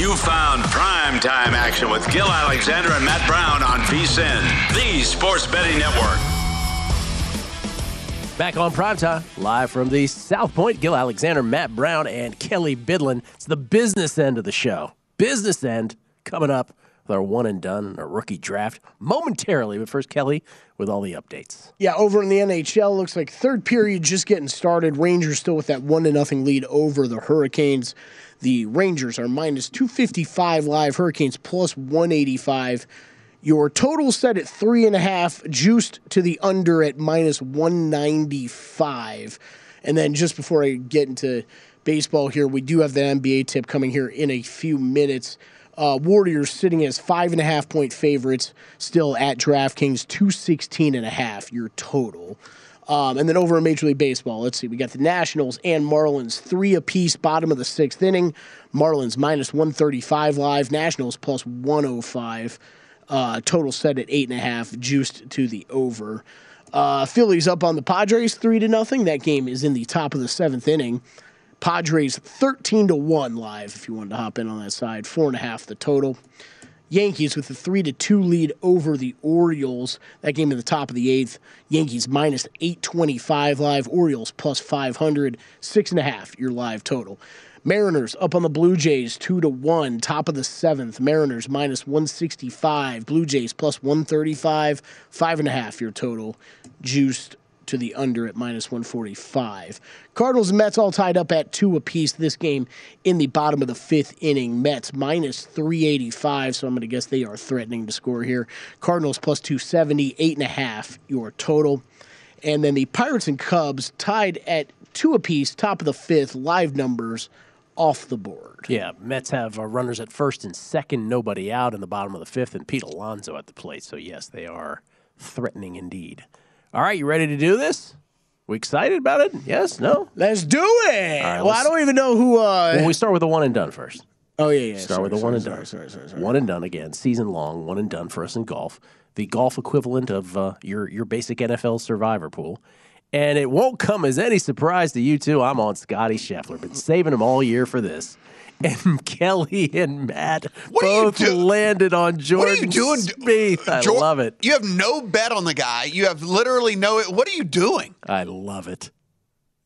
You found prime time action with Gill Alexander and Matt Brown on VSIN, the sports betting network. Back on primetime, live from the South Point, Gill Alexander, Matt Brown, and Kelly Bidlin. It's the business end of the show. Business end coming up with our one and done, our rookie draft momentarily. But first, Kelly, with all the updates. Yeah, over in the NHL, looks like third period just getting started. Rangers still with that one to nothing lead over the Hurricanes. The Rangers are minus 255 live, Hurricanes plus 185. Your total set at three and a half, juiced to the under at minus 195. And then just before I get into baseball here, we do have the NBA tip coming here in a few minutes. Uh, Warriors sitting as five and a half point favorites, still at DraftKings, 216 and a half, your total. Um, and then over in Major League Baseball, let's see, we got the Nationals and Marlins, three apiece, bottom of the sixth inning. Marlins minus 135 live, Nationals plus 105. Uh, total set at eight and a half, juiced to the over. Uh, Phillies up on the Padres, three to nothing. That game is in the top of the seventh inning. Padres 13 to 1 live if you wanted to hop in on that side. Four and a half the total. Yankees with a three to two lead over the Orioles. That game in the top of the eighth. Yankees minus 825 live. Orioles plus 500. Six and a half your live total. Mariners up on the Blue Jays two to one. Top of the seventh. Mariners minus 165. Blue Jays plus 135. Five and a half your total. Juiced to the under at minus 145. Cardinals and Mets all tied up at two apiece. This game in the bottom of the fifth inning. Mets minus 385, so I'm going to guess they are threatening to score here. Cardinals plus 270, eight and a half your total. And then the Pirates and Cubs tied at two apiece, top of the fifth, live numbers off the board. Yeah, Mets have uh, runners at first and second, nobody out in the bottom of the fifth, and Pete Alonso at the plate. So, yes, they are threatening indeed. All right, you ready to do this? We excited about it? Yes? No? Let's do it. right, well, I let's- don't even know who. Uh, Well, we start with the one and done first. oh yeah, yeah. Start sorry, with the one and done. Sorry, sorry, sorry. One and done again, season long, one and done for us in golf. The golf equivalent of uh, your your basic NFL survivor pool. And it won't come as any surprise to you two. I'm on Scotty Scheffler. Been saving him all year for this. And Kelly and Matt What both do- landed on Jordan What are you doing? Spieth. I Jor- love it. You have no bet on the guy. You have literally no. What are you doing? I love it.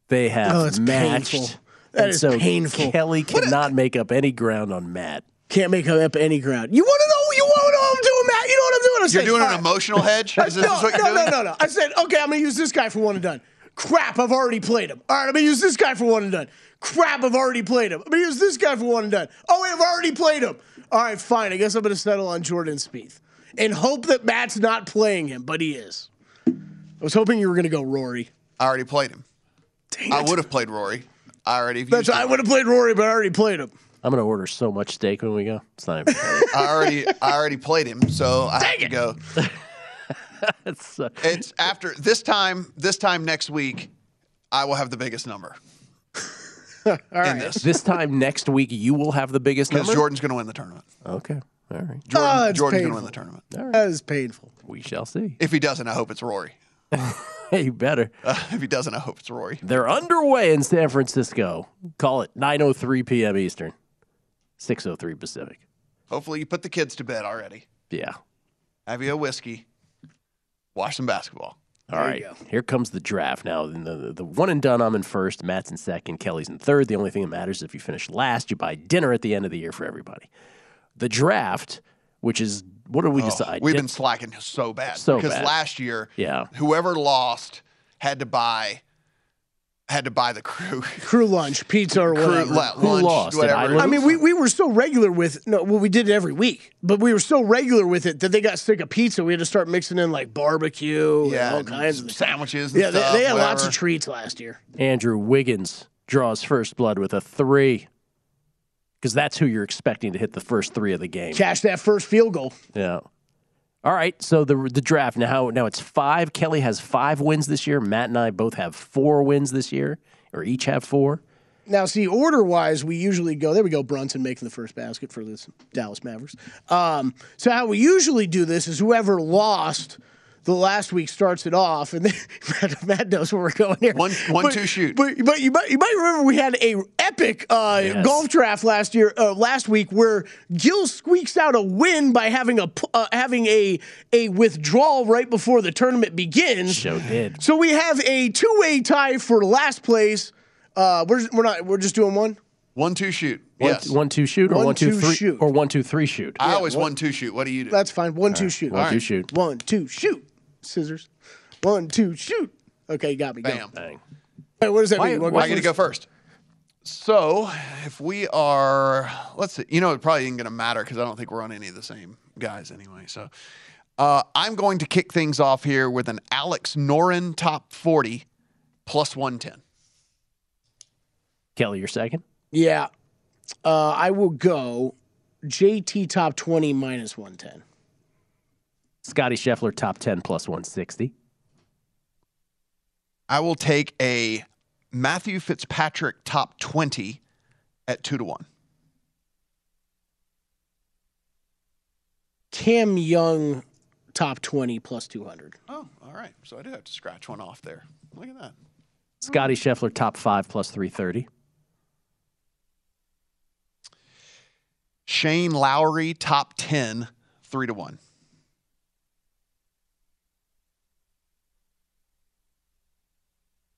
They have Oh, it's matched. painful. That and is so painful. Kelly cannot make up any ground on Matt. Can't make up any ground. You want to know? You want to know what I'm doing, Matt? You know what I'm doing? I'm You're saying, doing an right. emotional hedge. Is this no, what you're no, doing? no, no, no. I said, okay, I'm going to use this guy for one and done. Crap, I've already played him. All right, I'm gonna use this guy for one and done. Crap, I've already played him. I mean, gonna this guy for one and done. Oh, wait, I've already played him. All right, fine. I guess I'm gonna settle on Jordan Spieth and hope that Matt's not playing him, but he is. I was hoping you were gonna go Rory. I already played him. Dang I it. would have played Rory. I already. That's used I would have played Rory, but I already played him. I'm gonna order so much steak when we go. It's not even funny. I already. I already played him, so I have to go. it's, uh, It's after this time. This time next week, I will have the biggest number in this this time next week, you will have the biggest because number. Jordan's going to win the tournament. Okay, all right. Jordan, Oh, Jordan's going to win the tournament. That is painful. We shall see. If he doesn't, I hope it's Rory. Hey, you better. Uh, if he doesn't, I hope it's Rory. They're underway in San Francisco. Call it 9:03 p.m. Eastern, 6:03 Pacific. Hopefully, you put the kids to bed already. Yeah. Have you a whiskey? Watch some basketball. All right. Here comes the draft. Now, the, the one and done, I'm in first. Matt's in second. Kelly's in third. The only thing that matters is if you finish last, you buy dinner at the end of the year for everybody. The draft, which is what did we oh, decide? We've been slacking so bad So because bad. last year, Yeah. whoever lost had to buy had to buy the crew Crew lunch, pizza, or crew whatever. Who lunch, lost? Did whatever. I lose? I mean, we, we were so regular with no, well, we did it every week, but we were so regular with it that they got sick of pizza. We had to start mixing in like barbecue, yeah, and all and kinds of sandwiches. And Yeah, they, stuff, they had lots of treats last year. Andrew Wiggins draws first blood with a three. Because that's who you're expecting to hit the first three of the game. Cash that first field goal. Yeah. All right. So the the draft now now it's five. Kelly has five wins this year. Matt and I both have four wins this year, or each have four. Now, see, order wise, we usually go. There we go. Brunson making the first basket for the Dallas Mavericks. Um, so how we usually do this is whoever lost the last week starts it off, and then Matt, Matt knows where we're going here. One- one, But- two, shoot. But but you might you might remember we had a epic uh, Yes. golf draft last year, uh, last week, where Gill squeaks out a win by having a uh, having a a withdrawal right before the tournament begins. Show did. So we have a two way tie for last place. Uh, we're we're not we're just doing one. one two shoot. One, yes, one two shoot or One, one two two, three shoot. or one two three shoot. I always what- one two shoot. What do you do? That's fine. One two shoot. one two shoot. One two shoot. Scissors. One two shoot. Okay, you got me. Go. Bam. Bang. Hey, what does that Why- mean? What- why I get to go first. So if we are, let's see, you know, it probably ain't going to matter because I don't think we're on any of the same guys anyway. So uh, I'm going to kick things off here with an Alex Noren top 40 plus 110. Kelly, you're second. Yeah. Uh, I will go JT top twenty minus one ten. Scotty Scheffler top ten plus one sixty. I will take a Matthew Fitzpatrick top 20 at 2 to 1. Cam Young top twenty plus two hundred. Oh, all right. So I do have to scratch one off there. Look at that. Scotty Scheffler top five plus three thirty. Shane Lowry top 10, 3 to 1.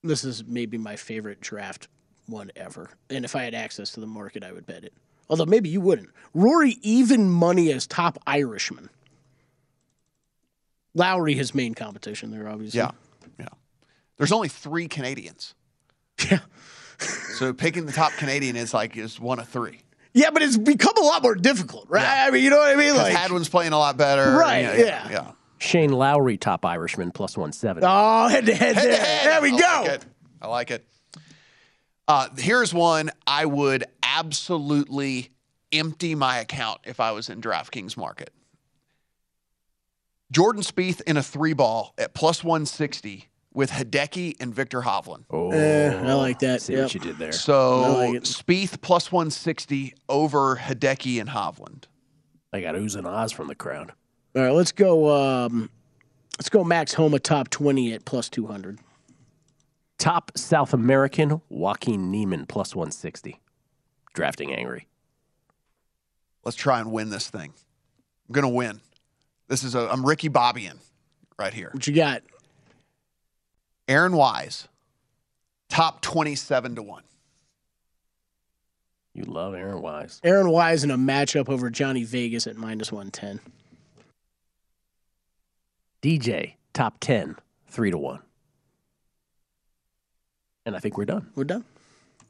This is maybe my favorite draft one ever. And if I had access to the market, I would bet it. Although maybe you wouldn't. Rory even money as top Irishman. Lowry his main competition there, obviously. Yeah. Yeah. There's only three Canadians. Yeah. So picking the top Canadian is like is one of three. Yeah, but it's become a lot more difficult, right? Yeah. I mean, you know what I mean? Like, Hadwin's playing a lot better. Right, Yeah. yeah. yeah. Shane Lowry top Irishman plus one seventy. oh, head to head Head to there. head. There we I go. Like it. I like it. Uh, here's one I would absolutely empty my account if I was in DraftKings market. Jordan Spieth in a three ball at plus 160 with Hideki and Viktor Hovland. Oh, Eh, I like that. See Yep. what you did there. So I like. Spieth plus 160 over Hideki and Hovland. I got oohs and ahs from the crowd. All right, let's go. Um, let's go. Max Homa top twenty at plus two hundred. Top South American Joaquin Niemann plus one sixty. Drafting angry. Let's try and win this thing. I'm gonna win. This is a I'm Ricky Bobbyan right here. What you got? Aaron Wise, top 27 to 1. You love Aaron Wise. Aaron Wise in a matchup over Johnny Vegas at minus one ten. DJ top ten three to one. And I think we're done. We're done.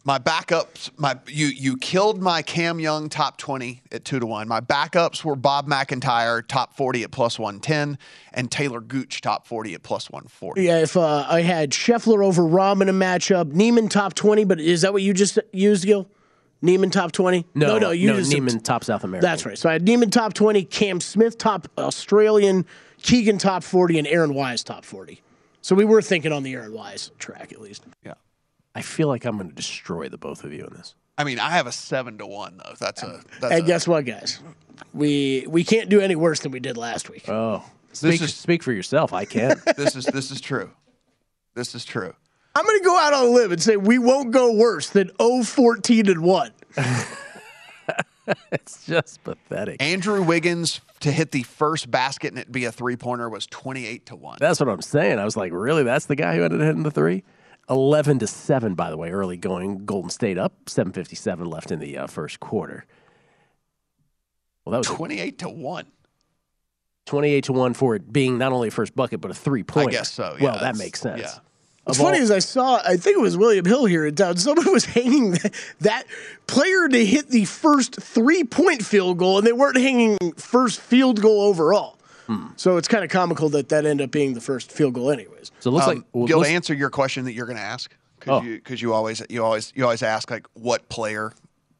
My backups, my you you killed my Cam Young top twenty at two to one. My backups were Bob MacIntyre top forty at plus one ten, and Taylor Gooch top forty at plus one forty. Yeah, if uh, I had Scheffler over Rahm in a matchup, Niemann top 20, but is that what you just used, Gill? Niemann top 20? No, no, you no just Niemann top South America. That's right. So I had Niemann top 20, Cam Smith top Australian, Keegan top 40, and Aaron Wise top 40. So we were thinking on the Aaron Wise track at least. Yeah. I feel like I'm going to destroy the both of you in this. I mean, I have a seven to one though. That's a that's And a, guess what, guys? We we can't do any worse than we did last week. Oh, speak, is- speak for yourself. I can. this is this is true. This is true. I'm going to go out on a limb and say we won't go worse than 014 and 1. it's just pathetic. Andrew Wiggins to hit the first basket and it be a three pointer was twenty eight to one. That's what I'm saying. I was like, really? That's the guy who ended up hitting the three? 11 to 7, by the way, early going. Golden State up, 7.57 left in the uh, first quarter. Well, that was a Twenty eight to one. 28 to 1 for it being not only a first bucket, but a three point. I guess so, yeah, well, that makes sense. yeah. What's Of all- funny is I saw, I think it was William Hill here in town. Someone was hanging that, that player to hit the first three point field goal, and they weren't hanging first field goal overall. Hmm. So it's kind of comical that that ended up being the first field goal, anyways. So it looks Um, like. well, Gill, to looks- answer your question that you're going to ask, Oh. because you, 'cause you always you always you always ask like what player,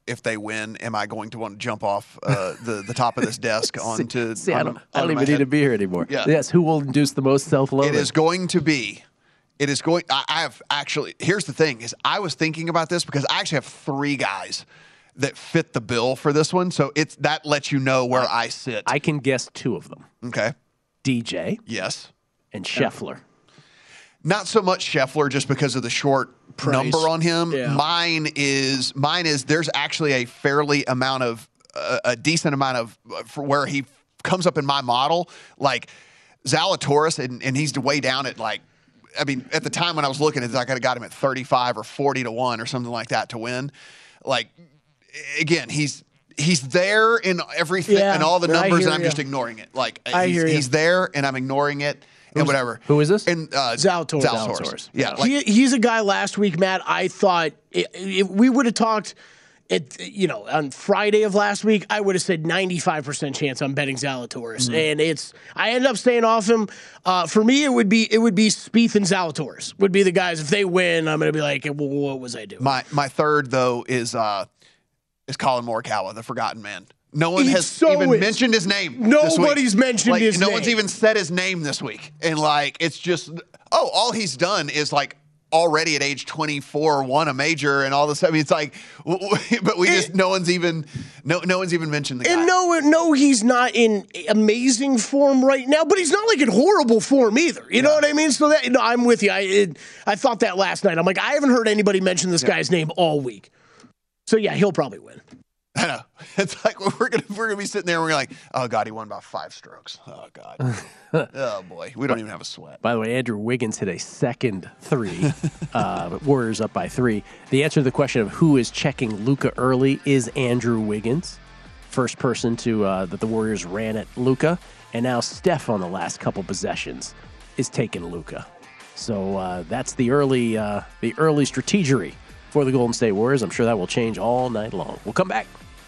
if they win, am I going to want to jump off uh, the the top of this desk onto? See, I on- don't, I don't my even need to be here anymore. Yeah. Yes, who will induce the most self loathing? It is going to be. It is going. I, I have actually. Here's the thing: is I was thinking about this because I actually have three guys that fit the bill for this one. So it's that lets you know where I, sit. I can guess two of them okay. DJ Yes. and Scheffler. Not so much Scheffler, just because of the short Price. number on him. Yeah. Mine is mine is there's actually a fairly amount of uh, a decent amount of uh, for where he comes up in my model, like Zalatoris, and, and he's way down at like. I mean, at the time when I was looking at it, I could have got him at 35 or 40 to 1 or something like that to win. Like, again, he's he's there in everything Yeah, and all the numbers, and I'm ya. just ignoring it. Like, I he's, hear ya. he's there, and I'm ignoring it, and whatever. who is this? And uh, Zalatoris. Zalatoris. Zalatoris. Yeah, like, he, he's a guy last week, Matt. I thought i if we would have talked, it you know, on Friday of last week, I would have said ninety five percent chance I'm betting Zalatoris, Mm-hmm. and it's I ended up staying off him. Uh, for me, it would be it would be Spieth and Zalatoris would be the guys. If they win, I'm going to be like, well, what was I doing? My my third though is uh is Collin Morikawa, the forgotten man. No one He has so even is. mentioned his name. this week. Nobody's mentioned Like, his no name. one's even said his name this week, and like it's just oh, all he's done is like already at age 24 won a major and all this. I mean, it's like, but we just no one's even no no one's even mentioned the guy. And no, no, he's not in amazing form right now, but he's not like in horrible form either. You know what I mean? So that no, I'm with you. I it, I thought that last night. I'm like, I haven't heard anybody mention this guy's name all week. So yeah, he'll probably win. I know. It's like we're gonna we're gonna be sitting there and we're like, oh god, he won by five strokes. Oh god. oh boy, we don't even have a sweat. By the way, Andrew Wiggins hit a second three. uh, Warriors up by three. The answer to the question of who is checking Luka early is Andrew Wiggins, first person to uh, that the Warriors ran at Luka, and now Steph on the last couple possessions is taking Luka. So uh, that's the early uh, the early strategery for the Golden State Warriors. I'm sure that will change all night long. We'll come back.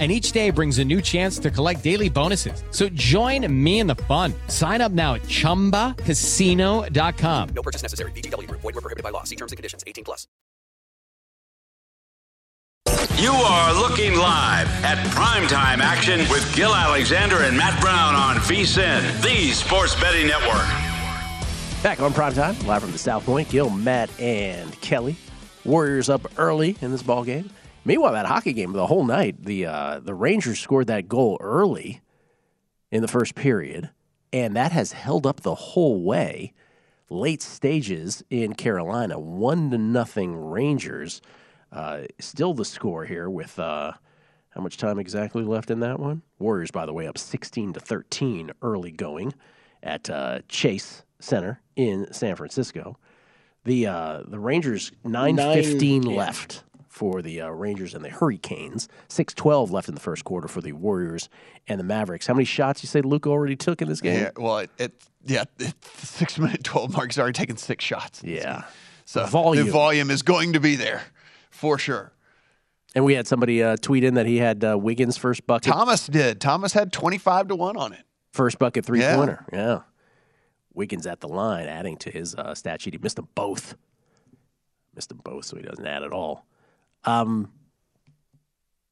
And each day brings a new chance to collect daily bonuses. So join me in the fun. Sign up now at chumbacasino.com. No purchase necessary. VGW Group. Void were prohibited by law. See terms and conditions. 18 plus. You are looking live at primetime action with Gill Alexander and Matt Brown on VSIN, the sports betting network. Back on prime time, live from the South Point. Gill, Matt, and Kelly. Warriors up early in this ball game. Meanwhile, that hockey game the whole night, the uh, the Rangers scored that goal early in the first period, and that has held up the whole way. Late stages in Carolina, one to nothing Rangers. Uh, still the score here with uh, how much time exactly left in that one? Warriors, by the way, up 16 to 13 early going at uh, Chase Center in San Francisco. The uh, the Rangers 9:15 Nine- yeah. left for the uh, Rangers and the Hurricanes. 6:12 left in the first quarter for the Warriors and the Mavericks. How many shots you say Luke already took in this game? Yeah, well, it, it yeah, it, the six minute twelve mark. He's already taken six shots. Yeah. So Volume. the volume is going to be there for sure. And we had somebody uh, tweet in that he had uh, Wiggins first bucket. Thomas did. Thomas had twenty five to one on it. First bucket three Yeah. pointer. Yeah. Wiggins at the line, adding to his uh, stat sheet. He missed them both. Missed them both, so he doesn't add at all. Um,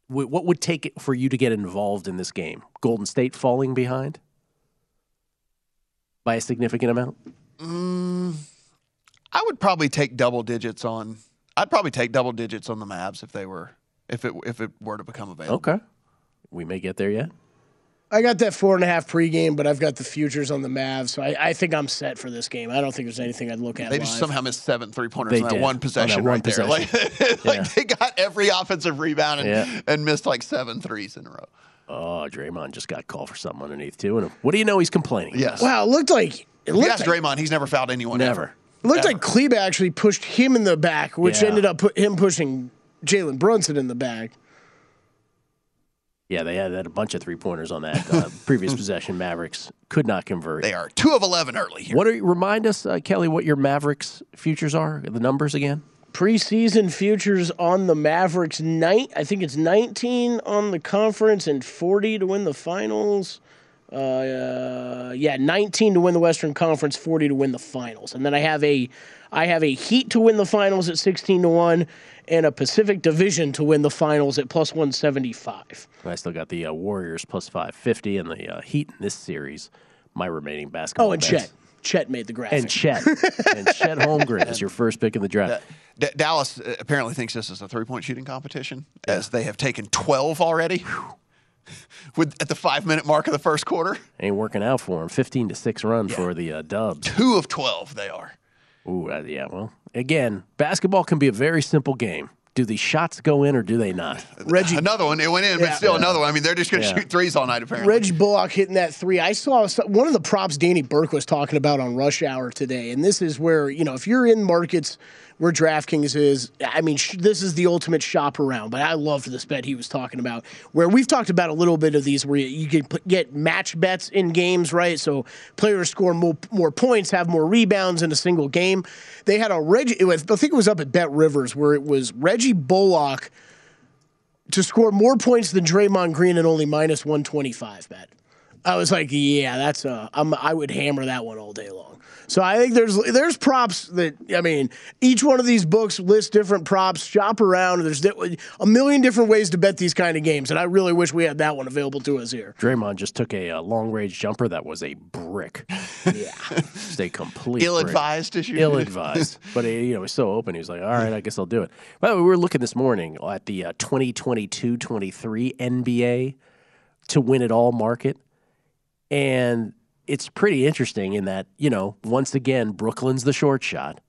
what would take it for you to get involved in this game? Golden State falling behind by a significant amount? Mm, I would probably take double digits on. I'd probably take double digits on the Mavs if they were if it if it were to become available. Okay. We may get there yet. I got that four and a half pregame, but I've got the futures on the Mavs, so I, I think I'm set for this game. I don't think there's anything I'd look at. They just live. somehow missed seven three pointers in that did, one on that possession one right there. Like, possession. like Yeah. they got every offensive rebound and, Yeah. and missed like seven threes in a row. Oh, Draymond just got called for something underneath too. And what do you know? He's complaining. Yes. Wow, it looked like it looked ask like, Draymond, he's never fouled anyone Never. ever. it looked like Kleber actually pushed him in the back, which Yeah. ended up put him pushing Jalen Brunson in the back. Yeah, they had, had a bunch of three pointers on that uh, previous possession. Mavericks could not convert. They are two of eleven early here. What are remind us, uh, Kelly, what your Mavericks futures are? The numbers again? Preseason futures on the Mavericks night. I think it's 19 on the conference and 40 to win the finals. Uh, uh, yeah, 19 to win the Western Conference, 40 to win the finals. And then I have a I have a Heat to win the finals at 16 to 1 and a Pacific Division to win the finals at plus 175. I still got the uh, Warriors plus five fifty and the uh, Heat in this series. My remaining basketball. Oh, and bets. Chet. Chet made the graphic. And Chet. and Chet Holmgren is your first pick in the draft. D- Dallas uh, apparently thinks this is a three point shooting competition, as they have taken twelve already. With at the five minute mark of the first quarter, Ain't working out for him. Fifteen to six run for the uh, Dubs. two of twelve they are. Ooh, uh, yeah. Well, again, basketball can be a very simple game. Do the shots go in or do they not? Reggie Another one, it went in, but Yeah. still another one. I mean, they're just going to Yeah. shoot threes all night apparently. Reggie Bullock hitting that three. I saw one of the props Danny Burke was talking about on Rush Hour today, and this is where you know if you're in markets where DraftKings is, I mean, sh- this is the ultimate shop around. But I loved this bet he was talking about, where we've talked about a little bit of these, where you, you can get match bets in games, right? So players score more, more points, have more rebounds in a single game. They had a Reggie. I think it was up at BetRivers, where it was Reggie Bullock to score more points than Draymond Green and only minus 125 bet. I was like, yeah, that's uh, I'm, I would hammer that one all day long. So I think there's there's props that I mean, each one of these books lists different props. Shop around. There's a million different ways to bet these kind of games, and I really wish we had that one available to us here. Draymond just took a, uh long range jumper that was a brick. Yeah, just a complete Ill advised as you Ill advised, but he, you know he's so open. He was like, "All right, I guess I'll do it." By the way, we were looking this morning at the uh, 2022-23 NBA to win it all market, and it's pretty interesting in that you know once again Brooklyn's the short shot.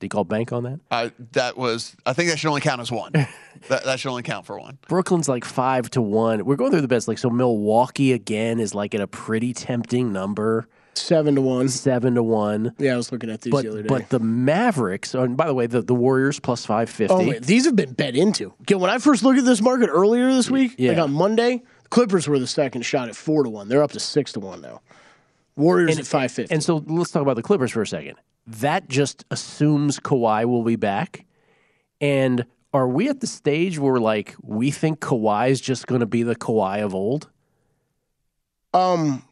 Do you call bank on that? Uh, that was. I think that should only count as one. that, that should only count for one. Brooklyn's like five to one. We're going through the best. Like so, Milwaukee again is like at a pretty tempting number, seven to one. seven to one. Yeah, I was looking at these But the other day. but the Mavericks. oh, And by the way, the, the Warriors plus five fifty. Oh, wait, these have been bet into. Gill, when I first looked at this market earlier this week, like Yeah. on Monday, Clippers were the second shot at four to one. They're up to six to one now. Warriors and, at five fifty. And so let's talk about the Clippers for a second. That just assumes Kawhi will be back. And are we at the stage where like we think Kawhi is just going to be the Kawhi of old? Um,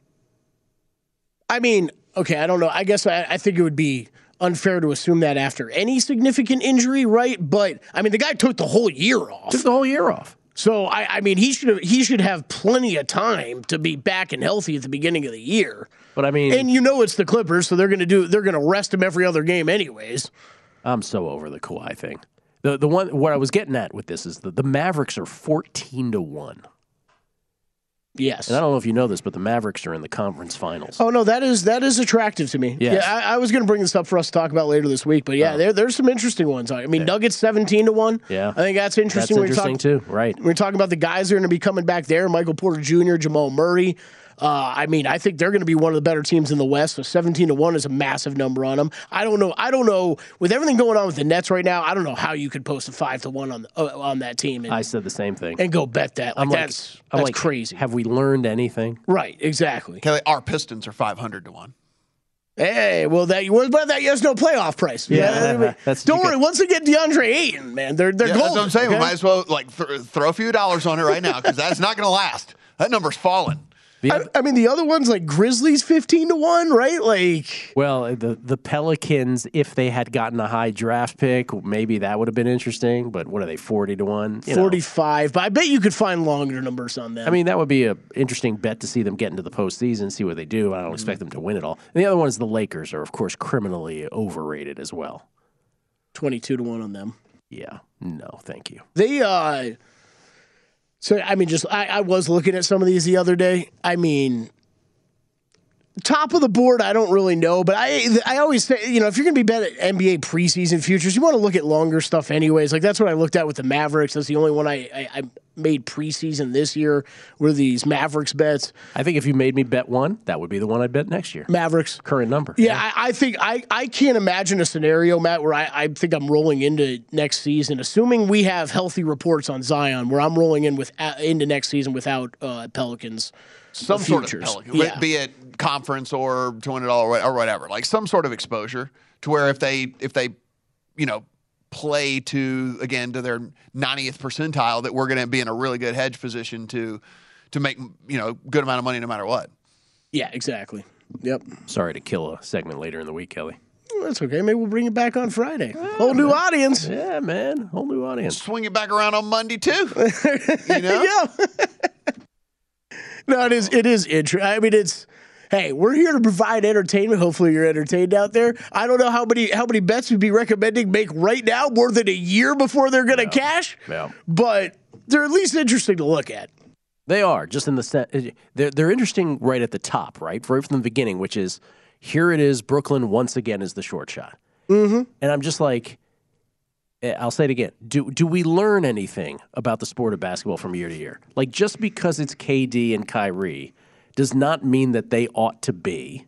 I mean, okay, I don't know. I guess I, I think it would be unfair to assume that after any significant injury, right? But I mean, the guy took the whole year off. Took the whole year off. So I, I mean, he should have, he should have plenty of time to be back and healthy at the beginning of the year. But I mean, And you know it's the Clippers, so they're going to do they're going to rest him every other game anyways. I'm so over the Kawhi thing. The the one what I was getting at with this is that the Mavericks are fourteen to one. Yes. And I don't know if you know this, but the Mavericks are in the conference finals. Oh no, that is that is attractive to me. Yes. Yeah, I, I was going to bring this up for us to talk about later this week, but yeah, oh. there, there's some interesting ones. I mean, Nuggets seventeen to one. Yeah. I think that's interesting. That's interesting talk- too, right? We're talking about the guys that are going to be coming back there: Michael Porter Jr., Jamal Murray. Uh, I mean, I think they're going to be one of the better teams in the West. So seventeen to one is a massive number on them. I don't know. I don't know with everything going on with the Nets right now. I don't know how you could post a five to one on uh, on that team and, I said the same thing. and go bet that. Like, I'm like, that's I'm that's like, crazy. Have we learned anything? right? Exactly. Kelly, our Pistons are five hundred to one. Hey, well, that what about that? Yes, no playoff price. Yeah, I mean, that's- don't you worry. Once they get DeAndre Ayton, man, they're they're Yeah, that's what I'm saying. okay? We might as well like th- throw a few dollars on it right now because that's not going to last. That number's fallen. I, I mean, the other ones like Grizzlies fifteen to one, right? Like, Well, the the Pelicans, if they had gotten a high draft pick, maybe that would have been interesting. But what are they, forty to one? Forty five. But I bet you could find longer numbers on them. I mean, that would be an interesting bet to see them get into the postseason, see what they do. I don't expect them to win it all. And the other one is the Lakers are, of course, criminally overrated as well. twenty two to one on them. Yeah, no, thank you. They uh so I mean just I, I was looking at some of these the other day. I mean top of the board I don't really know, but I I always say, you know, if you're going to be bet at NBA preseason futures, you want to look at longer stuff anyways. Like that's what I looked at with the Mavericks. That's the only one I I, I made preseason this year were these Mavericks bets. I think if you made me bet one, that would be the one I'd bet next year. Mavericks. Current number. Yeah, I, I think I, I can't imagine a scenario, Matt, where I, I think I'm rolling into next season, assuming we have healthy reports on Zion, where I'm rolling in with uh, into next season without uh, Pelicans. Some sort of futures. pelican, Yeah. be it conference or to win it all or whatever. Like some sort of exposure to where if they if they you know play to again to their 90th percentile that we're going to be in a really good hedge position to to make you know good amount of money no matter what. Yeah, exactly. Yep. Sorry to kill a segment later in the week, Kelly. That's okay. Maybe we'll bring it back on Friday. Whole new audience. Yeah, man. Whole new audience. Swing it back around on Monday too. You know? yeah. No, it is. It is interesting. I mean, it's. Hey, we're here to provide entertainment. Hopefully, you're entertained out there. I don't know how many how many bets we'd be recommending make right now, more than a year before they're going to cash. Yeah. But they're at least interesting to look at. They are just in the set. They're they're interesting right at the top, right, right from the beginning, which is here it is. Brooklyn once again is the short shot, mm-hmm. and I'm just like, Eh, I'll say it again. Do do we learn anything about the sport of basketball from year to year? Like just because it's KD and Kyrie does not mean that they ought to be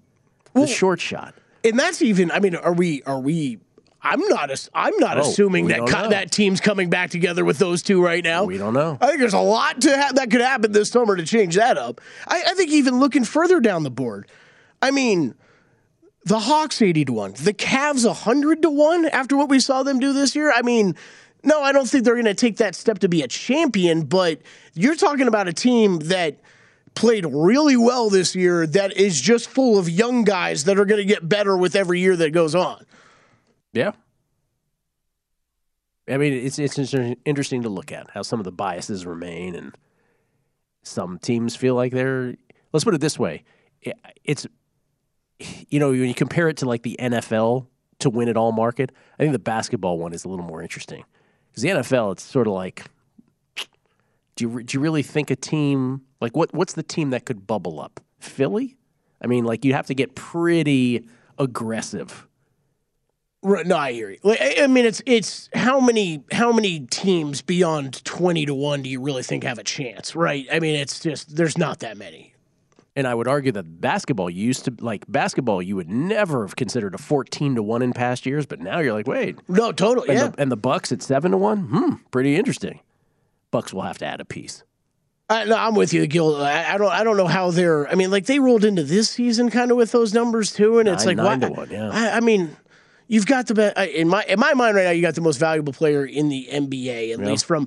the short shot. And that's even. I mean, are we? Are we? I'm not. I'm not Oh, assuming that co- that team's coming back together with those two right now. We don't know. I think there's a lot to ha- that could happen this summer to change that up. I, I think even looking further down the board, I mean, the Hawks eighty to one, the Cavs hundred to one after what we saw them do this year. I mean, no, I don't think they're going to take that step to be a champion. But you're talking about a team that played really well this year that is just full of young guys that are going to get better with every year that goes on. Yeah. I mean, it's it's interesting to look at how some of the biases remain, and some teams feel like they're. Let's put it this way: it's you know when you compare it to like the NFL to win it all market. I think the basketball one is a little more interesting because the NFL it's sort of like, do you do you really think a team like what what's the team that could bubble up? Philly? I mean, like you have to get pretty aggressive. Right, no, I hear you. I mean, it's it's how many how many teams beyond twenty to one do you really think have a chance? Right? I mean, it's just there's not that many. And I would argue that basketball used to like basketball, you would never have considered a fourteen to one in past years, but now you're like, wait, no, totally, and yeah. The, and the Bucks at seven to one, hmm, pretty interesting. Bucks will have to add a piece. I, no, I'm with you, Gill. I, I don't. I don't know how they're. I mean, like they rolled into this season kind of with those numbers too, and it's like nine why- to one, yeah. I, I mean, you've got the best in my in my mind right now. You got the most valuable player in the NBA, at Yeah. least from.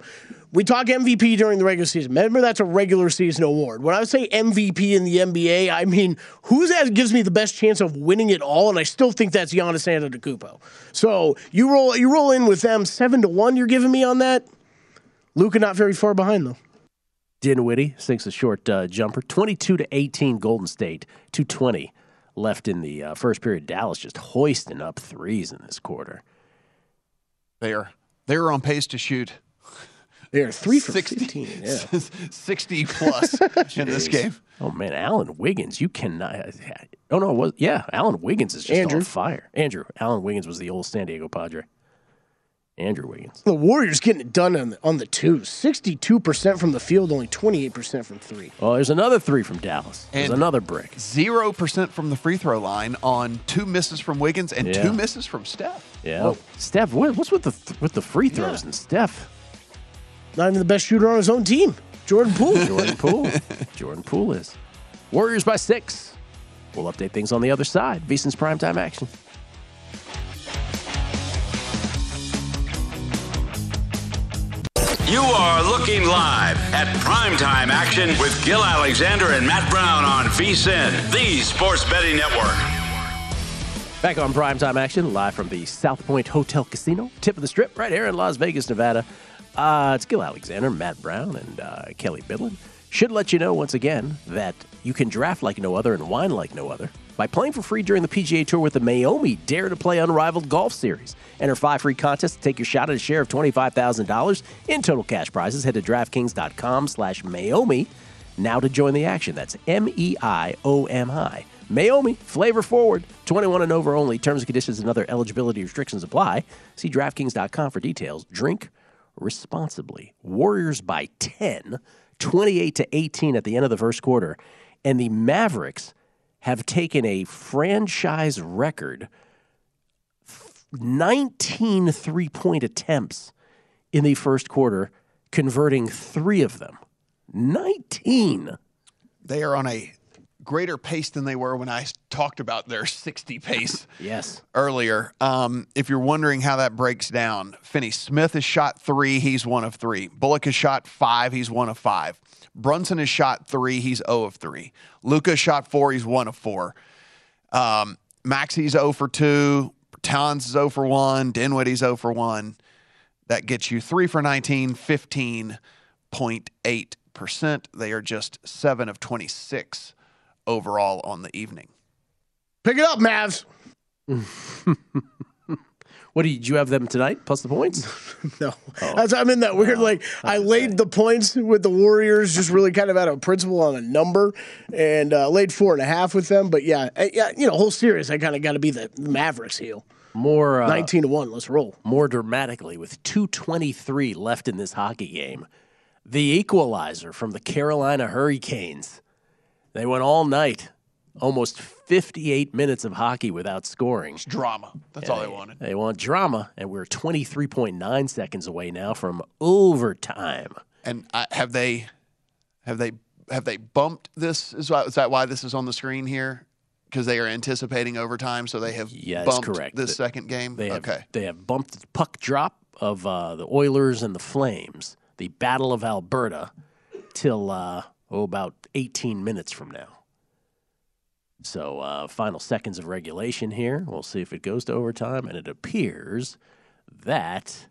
We talk MVP during the regular season. Remember, that's a regular season award. When I say MVP in the NBA, I mean who's that gives me the best chance of winning it all, and I still think that's Giannis Antetokounmpo. So you roll you roll in with them seven to one. You're giving me on that. Luka not very far behind though. Dinwiddie sinks a short uh, jumper, twenty-two to eighteen. Golden State, two twenty left in the uh, first period. Dallas just hoisting up threes in this quarter. They are they are on pace to shoot. They are three for 60, 15, yeah. 60 plus in this game. Oh man, Alan Wiggins, you cannot. Uh, oh no, was yeah, Alan Wiggins is just Andrew. on fire. Andrew, Alan Wiggins was the old San Diego Padre. Andrew Wiggins. The Warriors getting it done on the, on the twos. 62% from the field, only 28% from three. Oh, there's another three from Dallas. There's And- another brick. Zero percent from the free throw line on two misses from Wiggins and Yeah. two misses from Steph. Yeah, Whoa. Steph. What, what's with the with the free throws and Steph? Not even the best shooter on his own team, Jordan Poole. Jordan Poole. Jordan Poole is. Warriors by six. We'll update things on the other side. VSiN's primetime action. You are looking live at primetime action with Gill Alexander and Matt Brown on VSIN, the Sports Betting Network. Back on primetime action, live from the South Point Hotel Casino, tip of the strip, right here in Las Vegas, Nevada. Uh, it's Gill Alexander, Matt Brown, and uh, Kelly Bidlin. Should let you know once again that you can draft like no other and wine like no other by playing for free during the PGA Tour with the Meiomi Dare to Play Unrivaled Golf Series. Enter five free contests to take your shot at a share of $25,000 in total cash prizes. Head to DraftKings.com slash Meiomi now to join the action. That's M-E-I-O-M-I. Meiomi, flavor forward. 21 and over only. Terms and conditions and other eligibility restrictions apply. See DraftKings.com for details. Drink responsibly. Warriors by 10, 28 to 18 at the end of the first quarter. And the Mavericks have taken a franchise record 19 three point attempts in the first quarter, converting three of them. 19. They are on a greater pace than they were when I talked about their 60 pace Yes. earlier. Um, if you're wondering how that breaks down, Finney Smith has shot three. He's one of three. Bullock has shot five. He's one of five. Brunson has shot three. He's 0 of three. Luka shot four. He's one of four. Um, Maxi's 0 for two. Towns is 0 for one. Dinwiddie's 0 for one. That gets you three for 19, 15.8%. They are just seven of 26 overall on the evening. Pick it up, Mavs. What do you, did you have them tonight? Plus the points? No, That's, I'm in that weird like I laid the points with the Warriors, just really kind of out of principle on a number, and uh, laid four and a half with them. But yeah, I- yeah, you know, whole series I kind of got to be the Mavericks heel. More uh, Nineteen to one. Let's roll. more dramatically, with 223 left in this hockey game, the equalizer from the Carolina Hurricanes. They went all night, almost 58 minutes of hockey without scoring. It's Drama. That's all they wanted. They want drama, and we're 23.9 seconds away now from overtime. And I, have they, have they, have they bumped this? Is, why, is that why this is on the screen here? Because they are anticipating overtime, so they have Yeah, bumped correct. this The- second game. They have, okay. They have bumped the puck drop of uh, the Oilers and the Flames, the Battle of Alberta, till uh, oh about 18 minutes from now. So, uh, final seconds of regulation here. We'll see if it goes to overtime, and it appears that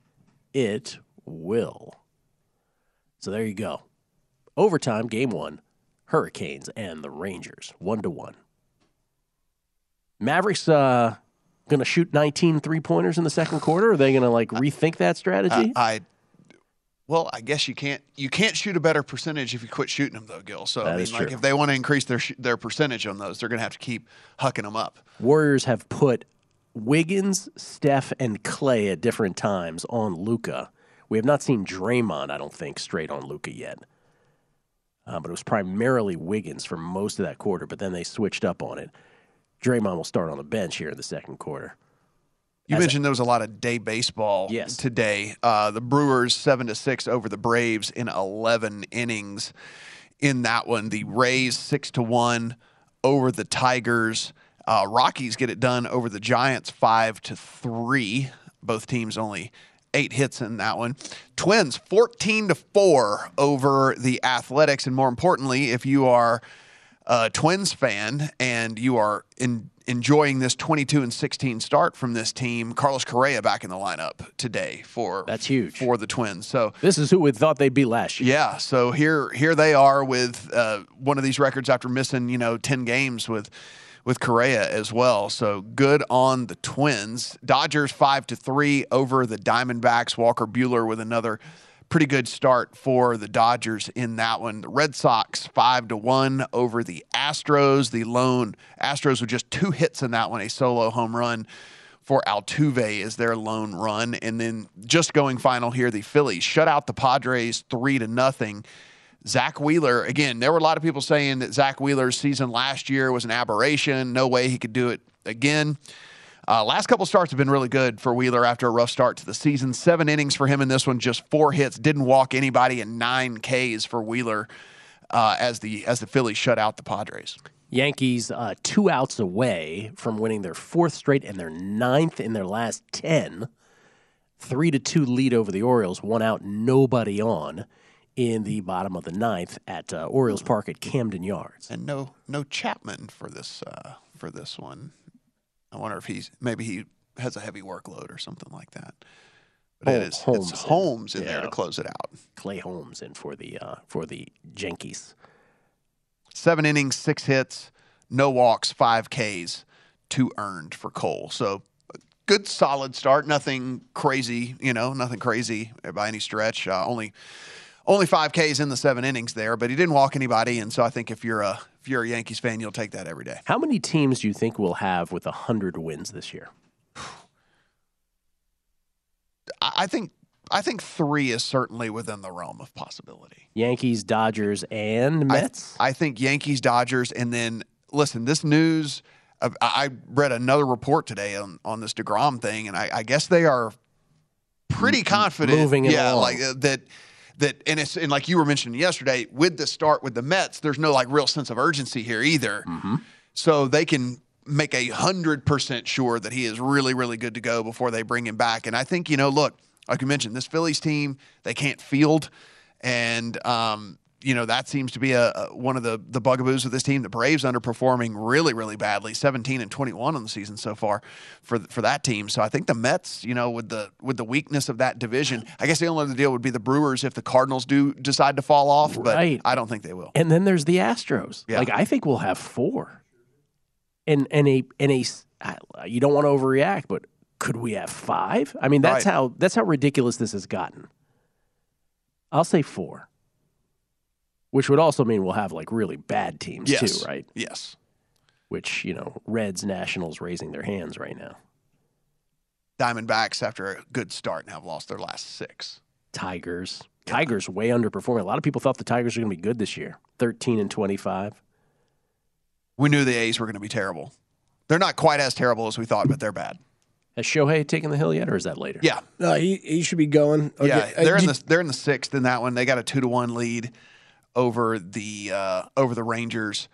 it will. So, there you go. Overtime, game one Hurricanes and the Rangers, one to one. Mavericks uh, going to shoot 19 three pointers in the second quarter? Are they going to like rethink that strategy? Uh, I well, I guess you can't you can't shoot a better percentage if you quit shooting them though, Gill. So That I mean, like if they want to increase their sh- their percentage on those, they're going to have to keep hucking them up. Warriors have put Wiggins, Steph, and Klay at different times on Luka. We have not seen Draymond, I don't think, straight on Luka yet. Uh, but it was primarily Wiggins for most of that quarter, but then they switched up on it. Draymond will start on the bench here in the second quarter. You a- mentioned there was a lot of day baseball Yes. today. Uh, the Brewers seven to six over the Braves in eleven innings. In that one, the Rays six to one over the Tigers. Uh, Rockies get it done over the Giants five to three. Both teams only eight hits in that one. Twins fourteen to four over the Athletics, and more importantly, if you are a Twins fan and you are in, enjoying this 22 and 16 start from this team, Carlos Correa back in the lineup today for That's huge. for the Twins. So This is who we thought they'd be last year. yeah, so here here they are with uh, one of these records after missing you know 10 games with with Correa as well. So good on the Twins. Dodgers five to three over the Diamondbacks. Walker Buehler with another pretty good start for the Dodgers in that one. The Red Sox five to one over the Astros. The lone Astros with just two hits in that one, a solo home run for Altuve is their lone run. And then just going final here, the Phillies shut out the Padres three to nothing. Zack Wheeler, again, there were a lot of people saying that Zack Wheeler's season last year was an aberration. No way he could do it again. Uh, last couple starts have been really good for Wheeler after a rough start to the season. Seven innings for him in this one, just four hits, didn't walk anybody, and nine Ks for Wheeler uh, as the as the Phillies shut out the Padres. Yankees uh, two outs away from winning their fourth straight and their ninth in their last 10. Three to two lead over the Orioles, one out, nobody on in the bottom of the ninth at uh, Orioles Park at Camden Yards. and no no Chapman for this uh, for this one. I wonder if he's maybe he has a heavy workload or something like that. But it is Holmes it's in. Holmes in there Yeah. to close it out. Clay Holmes in for the uh, for the Yankees. Seven innings, six hits, no walks, five Ks, two earned for Cole. So good solid start. Nothing crazy, you know, nothing crazy by any stretch. Uh, only only five Ks in the seven innings there, but he didn't walk anybody. And so I think if you're a if you're a Yankees fan, you'll take that every day. How many teams do you think will have with hundred wins this year? I I think I think three is certainly within the realm of possibility. Yankees, Dodgers, and Mets. I think Yankees, Dodgers, and then listen. This news. I I read another report today on on this Degrom thing, and I, I guess they are pretty confident. moving yeah, along. like uh, that. That and it's and like you were mentioning yesterday with the start with the Mets, there's no like real sense of urgency here either. Mm-hmm. So they can make a hundred percent sure that he is really, really good to go before they bring him back. And I think, you know, look, like you mentioned, this Phillies team, they can't field. And um, you know, that seems to be a, a one of the the bugaboos of this team. The Braves underperforming really, really badly, 17 and 21 on the season so far for for that team. So I think the Mets, you know, with the with the weakness of that division, I guess the only other deal would be the Brewers if the Cardinals do decide to fall off, but Right. I don't think they will. And then there's the Astros. Yeah. Like I think we'll have four. And and a and a you don't want to overreact, but could we have five? I mean, that's Right. how that's how ridiculous this has gotten. I'll say four. Which would also mean we'll have like really bad teams Yes. too, right? Yes. Which, you know, Reds, Nationals raising their hands right now. Diamondbacks after a good start and have lost their last six. Tigers. Tigers way underperforming. A lot of people thought the Tigers were going to be good this year. 13 and 25. We knew the A's were going to be terrible. They're not quite as terrible as we thought, but they're bad. Has Shohei taken the hill yet, or is that later? Yeah, No, he, he should be going. yeah. Okay, uh, They're in the they're in the sixth in that one. They got a two to one lead over the uh, over the Rangers.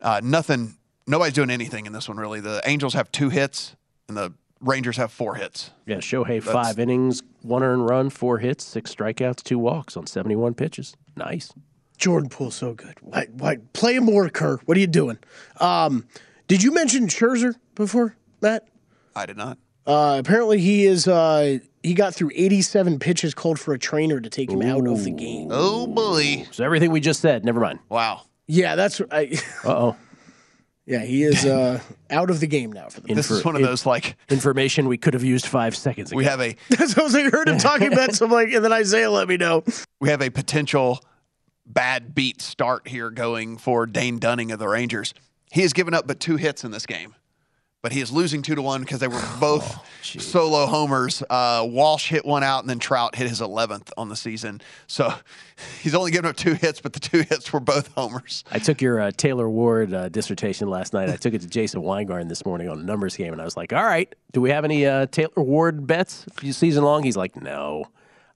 Uh, nothing. Nobody's doing anything in this one really. The Angels have two hits and the Rangers have four hits. Yeah, Shohei, That's- five innings, one earned run, four hits, six strikeouts, two walks on 71 pitches. Nice. Jordan Poole so good. Why, why play more, Kerr? What are you doing? Um, did you mention Scherzer before, Matt? I did not. Uh, apparently, he is. Uh, he got through 87 pitches, called for a trainer to take him out of the game. Oh boy! So everything we just said, never mind. Wow. Yeah, that's. I, Uh oh. yeah, he is uh, out of the game now for the. This is one of those like information we could have used five seconds ago. we have a That's what I was like, heard him talking about some like, and then Isaiah let me know. we have a potential bad beat start here going for Dane Dunning of the Rangers. He has given up but two hits in this game, but he is losing two to one because they were both solo homers. Uh, Walsh hit one out, and then Trout hit his 11th on the season. So he's only given up two hits, but the two hits were both homers. I took your uh, Taylor Ward uh, dissertation last night. I took it to Jason Weingarten this morning on a numbers game, and I was like, "All right, do we have any uh, Taylor Ward bets season long?" He's like, "No."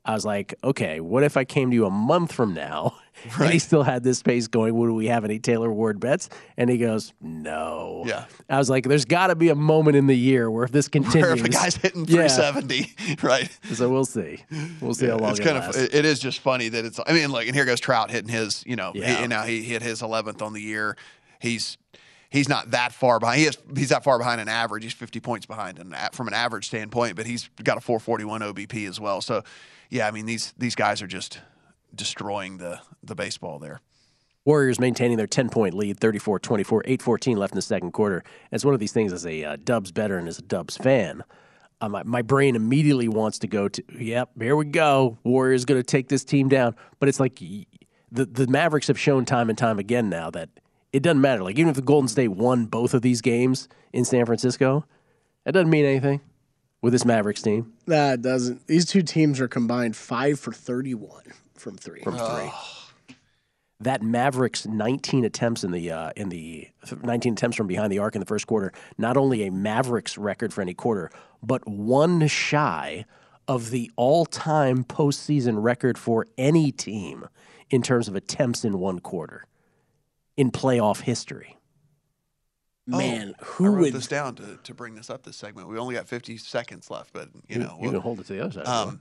I was like, "Okay, what if I came to you a month from now and he still had this pace going? Would we have any Taylor Ward bets?" And he goes, "No." Yeah. I was like, "There's got to be a moment in the year where if this continues, Where if a guy's hitting Yeah. 370, right? So we'll see. We'll see how long it's it kind lasts. of it is just funny that it's i mean like and here goes trout hitting his you know Yeah. he, now he hit his 11th on the year he's he's not that far behind he is he's that far behind an average he's 50 points behind an, from an average standpoint but he's got a 441 obp as well so yeah i mean these these guys are just destroying the the baseball there Warriors maintaining their 10 point lead, 34 24, 8 14 left in the second quarter. It's one of these things as a uh, Dubs veteran, as a Dubs fan. Uh, my, my brain immediately wants to go to, yep, here we go. Warriors going to take this team down. But it's like the, the Mavericks have shown time and time again now that it doesn't matter. Like, even if the Golden State won both of these games in San Francisco, that doesn't mean anything with this Mavericks team. Nah, it doesn't. These two teams are combined five for 31 from three. From three. that Mavericks 19 attempts in the uh, in the 19 attempts from behind the arc in the first quarter, not only a Mavericks record for any quarter, but one shy of the all-time postseason record for any team in terms of attempts in one quarter in playoff history. Man, I who wrote would this down to, to bring this up this segment we only got 50 seconds left but you know you can hold it to the other side. Um,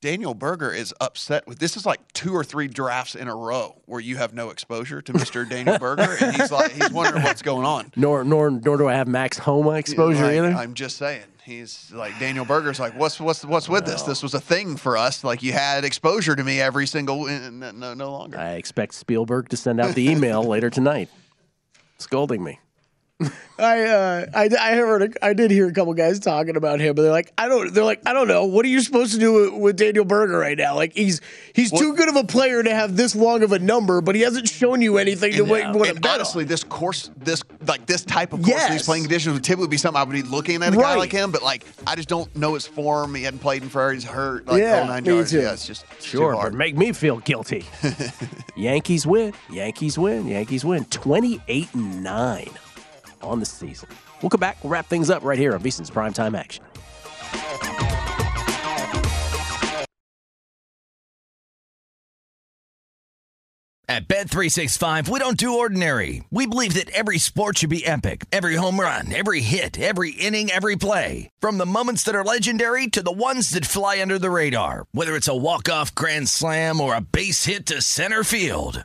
Daniel Berger is upset with this. Is like two or three drafts in a row where you have no exposure to Mr. Daniel Berger, and he's like he's wondering what's going on. nor nor nor do I have Max Homa exposure Like, either. I'm just saying. He's like Daniel Berger's like, what's what's what's with this? This was a thing for us. Like you had exposure to me every single no no, no longer. I expect Spielberg to send out the email later tonight, scolding me. I uh I, I heard a, I did hear a couple guys talking about him, but they're like I don't they're like I don't know what are you supposed to do with, with Daniel Berger right now? Like he's he's too good of a player to have this long of a number, but he hasn't shown you anything to make what And honestly, this course, this like this type of course, Yes. these playing conditions would typically be something I would be looking at a guy like him. But like, I just don't know his form. He hadn't played in forever. He's hurt. Like, Yeah, all nine me yards. too. Yeah, it's just it's too Sure, hard. but make me feel guilty. Yankees win. Yankees win. Yankees win. 28 and 9 on the season. We'll come back. We'll wrap things up right here on VSiN's Primetime Action. At Bet365, we don't do ordinary. We believe that every sport should be epic. Every home run, every hit, every inning, every play. From the moments that are legendary to the ones that fly under the radar. Whether it's a walk-off grand slam or a base hit to center field.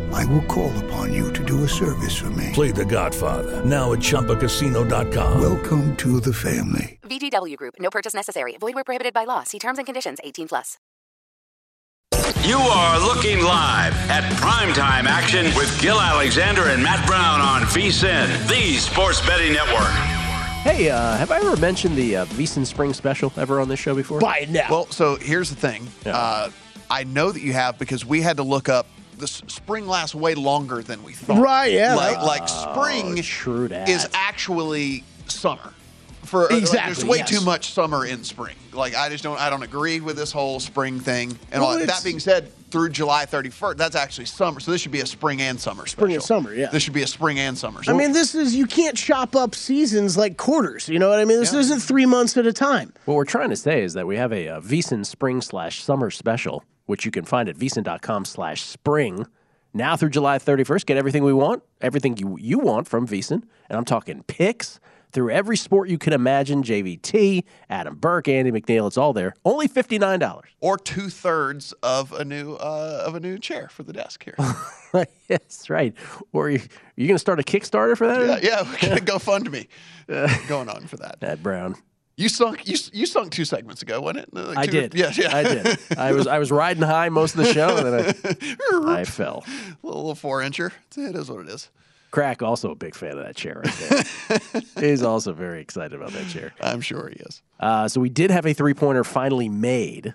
I will call upon you to do a service for me. Play The Godfather now at ChumbaCasino.com. Welcome to the family. VGW Group. No purchase necessary. Void where prohibited by law. See terms and conditions. 18 plus. You are looking live at primetime action with Gill Alexander and Matt Brown on VSIN, the Sports Betting Network. Hey, uh, have I ever mentioned the uh, VSiN Spring Special ever on this show before? By now. Well, so here's the thing. Uh, I know that you have because we had to look up. The spring lasts way longer than we thought. Right, yeah. Like, like oh, spring true that. is actually summer. For like, there's way yes. too much summer in spring. Like I just don't. I don't agree with this whole spring thing. And Well, all that. being said, through July 31st, that's actually summer. So this should be a spring and summer special. Spring and summer, yeah. This should be a spring and summer. I mean, this is you can't chop up seasons like quarters. You know what I mean? This Yeah. isn't three months at a time. What we're trying to say is that we have a, uh VSiN Spring slash Summer Special, which you can find at VSiN.com slash Spring. Now through July 31st, get everything we want, everything you, you want from VSiN. And I'm talking picks through every sport you can imagine JVT, Adam Burke, Andy MacNeil. It's all there. Only $59. or two thirds of a new uh, of a new chair for the desk here. yes, right. Or you, you going to start a Kickstarter for that? yeah, yeah, we got to go fund me going on for that. Matt Brown. You sunk you you sunk two segments ago, wasn't it? Like I two- did. Yeah, yeah. I did. I was I was riding high most of the show, and then I, I fell. little, little four incher. It is what it is. Crack also a big fan of that chair right there. He's also very excited about that chair. I'm sure he is. Uh, so we did have a three pointer finally made,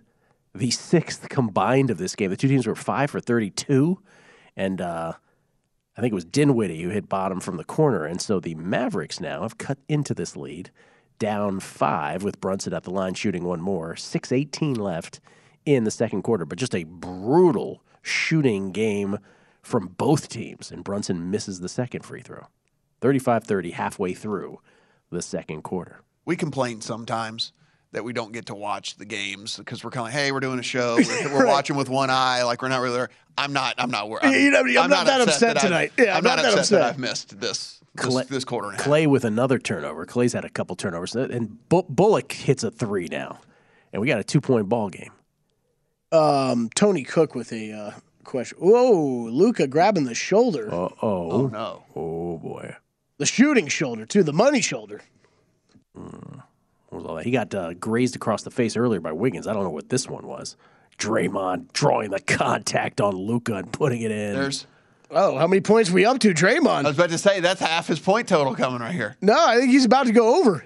the sixth combined of this game. The two teams were five for 32, and uh, I think it was Dinwiddie who hit bottom from the corner. And so the Mavericks now have cut into this lead, down five with Brunson at the line shooting one more. 6.18 left in the second quarter, but just a brutal shooting game from both teams. And Brunson misses the second free throw. 35 30 halfway through the second quarter. We complain sometimes that we don't get to watch the games because we're kind of like, hey, we're doing a show, we're, we're watching with one eye, like we're not really there. I'm not. I'm not. wor- I'm, You know, I'm not that upset I've- tonight. Yeah, I'm, I'm not, not that upset, that. I've missed this this, Klay, this quarter and a half. Klay with another turnover. Klay's had a couple turnovers, and Bu- Bullock hits a three now, and we got a two point ball game. Um, Tony Cook with a uh, question. Whoa, Luka grabbing the shoulder. Uh oh. Oh no. Oh boy. The shooting shoulder, too. The money shoulder. What was all that? He got uh, grazed across the face earlier by Wiggins. I don't know what this one was. Draymond drawing the contact on Luka and putting it in. There's. Oh, how many points we up to, Draymond? I was about to say that's half his point total coming right here. No, I think he's about to go over.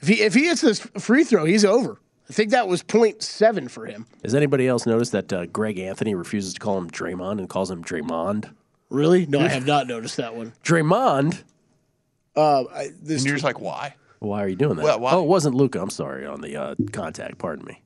If he if he hits this free throw, he's over. I think that was 0.7 for him. Has anybody else noticed that uh, Greg Anthony refuses to call him Draymond and calls him Draymond? Really? No, I have not noticed that one. Draymond. Uh, I, this And you're just like, why? Why are you doing that? Well, why? Oh, it wasn't Luka. I'm sorry on the uh, contact. Pardon me.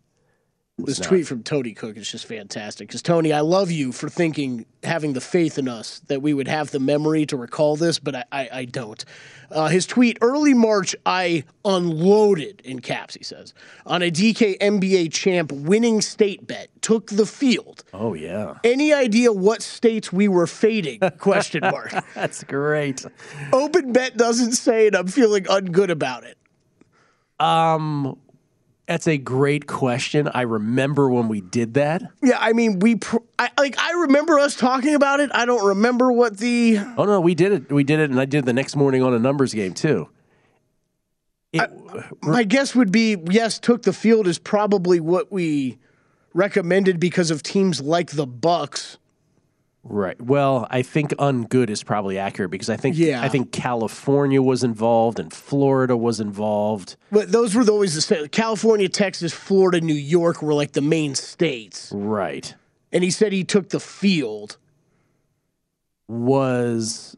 This tweet from Tony Cook is just fantastic. Because Tony, I love you for thinking, having the faith in us that we would have the memory to recall this, but I, I, I don't. Uh, his tweet: Early March, I unloaded in caps. He says on a DK NBA champ winning state bet, took the field. Oh yeah, Any idea what states we were fading? Question mark. that's great. Open bet doesn't say it. I'm feeling ungood about it. Um, that's a great question. I remember when we did that. Yeah, I mean, we pr- I, like I remember us talking about it. I don't remember what the Oh no, we did it. We did it, and I did it the next morning on a numbers game too. It, My guess would be yes, took the field is probably what we recommended because of teams like the Bucks. Right. Well, I think ungood is probably accurate because I think Yeah. I think California was involved and Florida was involved. But those were always the same. California, Texas, Florida, New York were like the main states. Right. And he said he took the field. Was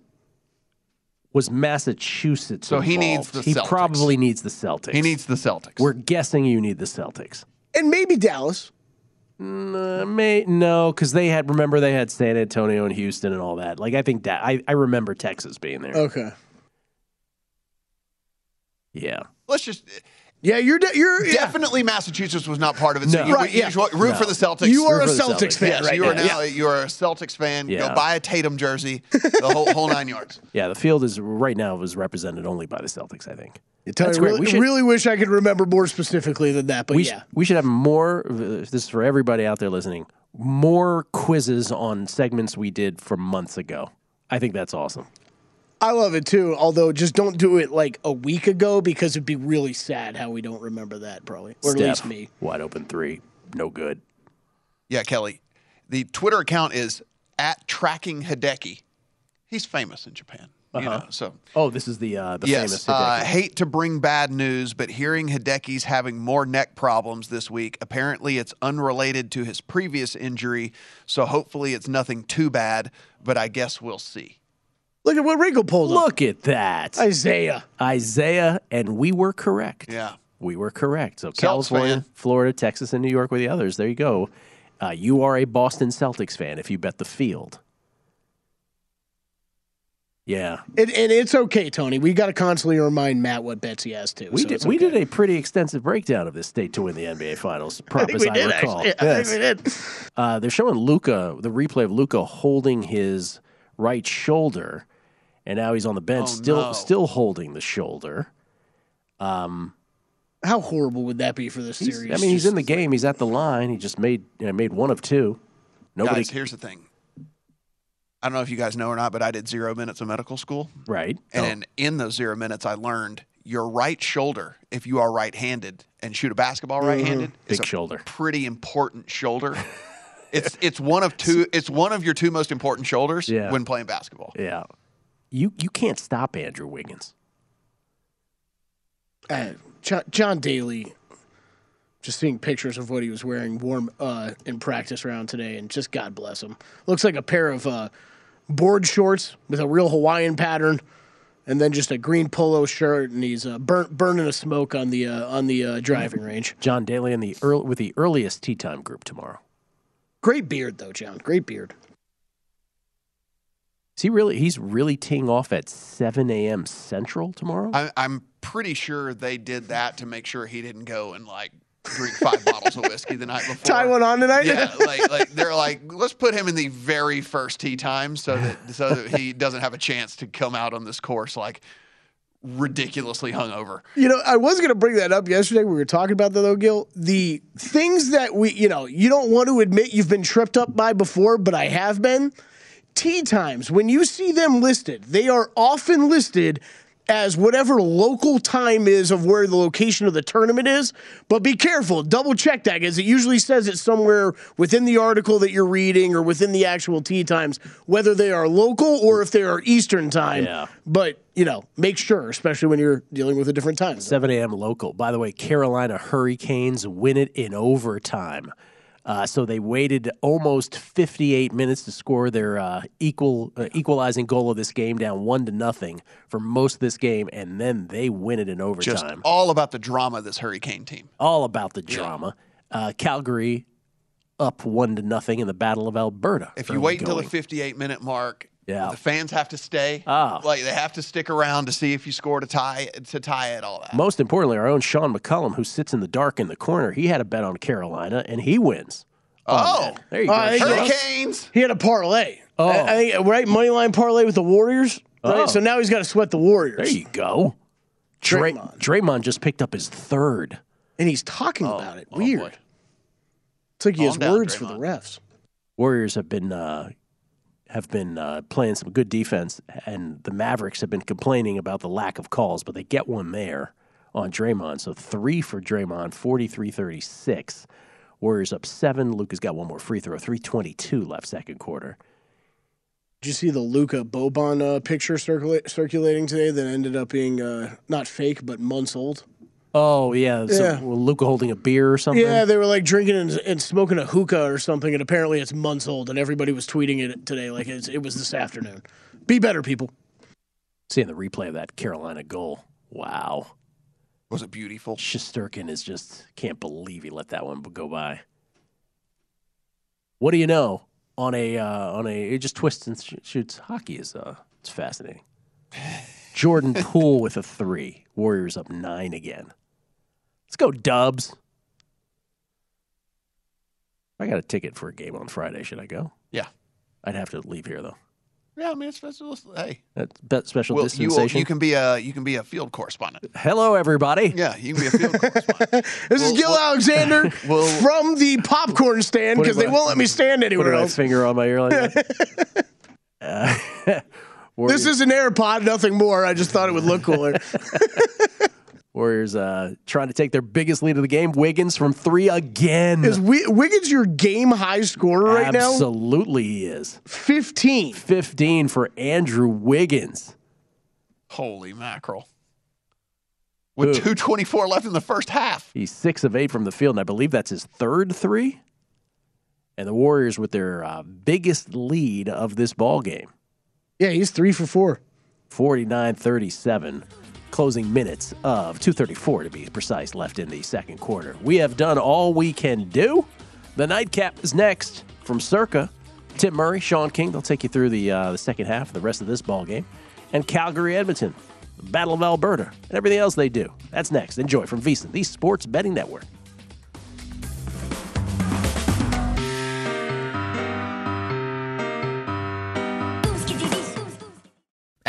was Massachusetts? So he needs the He Celtics. probably needs the Celtics. He needs the Celtics. We're guessing you need the Celtics. And maybe Dallas. Uh, may no, because they had remember they had San Antonio and Houston and all that. Like I think that I, I remember Texas being there. Okay. Yeah. Let's just. Yeah, you're de- you're yeah. Definitely, Massachusetts was not part of it. So No. you, Right, you yeah. should root No. for the Celtics. You are a Celtics Celtics. fan Yes, right you are now. now. Yeah. You are a Celtics fan. Yeah. Go buy a Tatum jersey. The whole whole nine yards. Yeah, the field is right now is represented only by the Celtics. I think. Tony, That's great. Really, We should- really wish I could remember more specifically than that, but we, yeah. sh- we should have more. This is for everybody out there listening. More quizzes on segments we did from months ago. I think that's awesome. I love it too. Although, just don't do it like a week ago because it'd be really sad how we don't remember that, probably, or at least me. Wide open three, no good. Yeah, Kelly. The Twitter account is at tracking Hideki. He's famous in Japan. You Uh-huh. know, so Oh, this is the uh, the yes, famous. uh, hate to bring bad news, but hearing Hideki's having more neck problems this week. Apparently, it's unrelated to his previous injury, so hopefully it's nothing too bad. But I guess we'll see. Look at what Rico pulled up. Look at that, Isaiah. Isaiah, and we were correct. Yeah. We were correct. So Celtics California, fan. Florida, Texas, and New York were the others. There you go. Uh, you are a Boston Celtics fan if you bet the field. Yeah, And, and it's okay, Tony. We got to constantly remind Matt what bets he has to. we so did. it's We did a pretty extensive breakdown of this state to win the NBA Finals. I Prop think as I did recall. actually. I think we did. Uh, they're showing Luka the replay of Luka holding his right shoulder, and now he's on the bench, Oh, still no. still holding the shoulder. Um, How horrible would that be for this series? I mean, he's in the game. He's at the line. He just made you know, made one of two. Nobody Guys, here's the thing. I don't know if you guys know or not, but I did zero minutes of medical school. right. And in those zero minutes, I learned your right shoulder, if you are right handed and shoot a basketball right handed, is Big a shoulder. pretty important shoulder. it's it's one of two. It's one of your two most important shoulders Yeah. when playing basketball. Yeah. You you can't stop Andrew Wiggins. Uh, John, John Daly, just seeing pictures of what he was wearing warm uh, in practice round today, and just God bless him. Looks like a pair of uh, board shorts with a real Hawaiian pattern, and then just a green polo shirt, and he's uh, burnt, burning a smoke on the uh, on the uh, driving range. John Daly in the earl with the earliest tea time group tomorrow. Great beard though, John. Great beard. Is he really? He's really teeing off at 7 a.m. Central tomorrow. I, I'm pretty sure they did that to make sure he didn't go and like drink five bottles of whiskey the night before. Tie one on tonight. Yeah, like like they're like, let's put him in the very first tee time so that so that he doesn't have a chance to come out on this course like ridiculously hungover. You know, I was going to bring that up yesterday. We were talking about that, though, Gill. The things that we, you know, you don't want to admit you've been tripped up by before, but I have been. Tea times, when you see them listed, they are often listed as whatever local time is of where the location of the tournament is. But be careful, double check that because it usually says it somewhere within the article that you're reading or within the actual tea times, whether they are local or if they are Eastern time. Yeah. But, you know, make sure, especially when you're dealing with a different time. 7 a.m. local. By the way, Carolina Hurricanes win it in overtime. Uh, so they waited almost 58 minutes to score their uh, equal uh, equalizing goal of this game, down one to nothing for most of this game, and then they win it in overtime. Just all about the drama of this Hurricane team. all about the drama. Uh, Calgary up one to nothing in the Battle of Alberta. If you wait until the 58 minute mark, Yeah. the fans have to stay. Ah. Like they have to stick around to see if you score to tie to tie it all that. Most importantly, our own Sean McCullum, who sits in the dark in the corner, he had a bet on Carolina and he wins. Oh, There you Oh, go. I. Hurricanes. He had a parlay. Oh. I, I think right money line parlay with the Warriors. Right, Oh. so now he's got to sweat the Warriors. There you go. Dray- Draymond. Draymond just picked up his third. and he's talking about it. oh, Weird. boy. it's like he has Calm down, words for the refs. Warriors have been uh, have been uh, playing some good defense, and the Mavericks have been complaining about the lack of calls, but they get one there on Draymond. So three for Draymond, 43-36. Warriors up seven. Luka's got one more free throw. 322 left second quarter. Did you see the Luka Boban uh, picture circula- circulating today that ended up being uh, not fake but months old? Oh yeah, so Yeah. well, Luka holding a beer or something. Yeah, they were like drinking and, and smoking a hookah or something, and apparently it's months old, and everybody was tweeting it today like it's, it was this afternoon. Be better, people. Seeing the replay of that Carolina goal. Wow. Was it beautiful? Shesterkin is just can't believe he let that one go by. What do you know? On a uh, on a it just twists and sh- shoots. Hockey is uh it's fascinating. Jordan Poole with a three. Warriors up nine again. Let's go, Dubs. I got a ticket for a game on Friday. Should I go? Yeah. I'd have to leave here though. Yeah, I mean, it's special. Hey, That's be- special Well, you, dispensation. you can be a you can be a field correspondent. Hello, everybody. Yeah, you can be a field correspondent. This is Gill Alexander we'll- from the popcorn stand because they won't let me stand anywhere else. finger on my ear like that. Uh, This is an AirPod, nothing more. I just thought it would look cooler. Warriors uh, trying to take their biggest lead of the game. Wiggins from three again. Is Wi- Wiggins your game high scorer right now? Absolutely, he is. 15. 15 for Andrew Wiggins. Holy mackerel! With two twenty four left in the first half. He's six of eight from the field, and I believe that's his third three. And the Warriors with their uh, biggest lead of this ball game. Yeah, he's three for four. 49 37. Closing minutes of 234 to be precise left in the second quarter. We have done all we can do. The nightcap is next from Circa. Tim Murray, Sean King, they'll take you through the uh, the second half, the rest of this ball game, and Calgary, Edmonton, Battle of Alberta, and everything else they do. That's next. Enjoy from VSiN, the Sports Betting Network.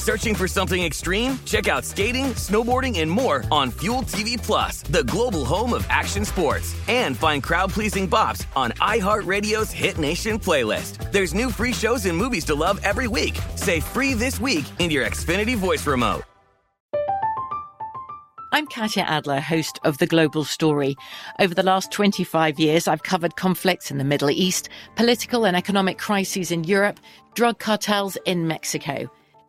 Searching for something extreme? Check out skating, snowboarding, and more on Fuel TV Plus, the global home of action sports. And find crowd-pleasing bops on iHeartRadio's Hit Nation playlist. There's new free shows and movies to love every week. Say free this week in your Xfinity voice remote. I'm Katya Adler, host of The Global Story. Over the last 25 years, I've covered conflicts in the Middle East, political and economic crises in Europe, drug cartels in Mexico.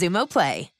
Xumo Play.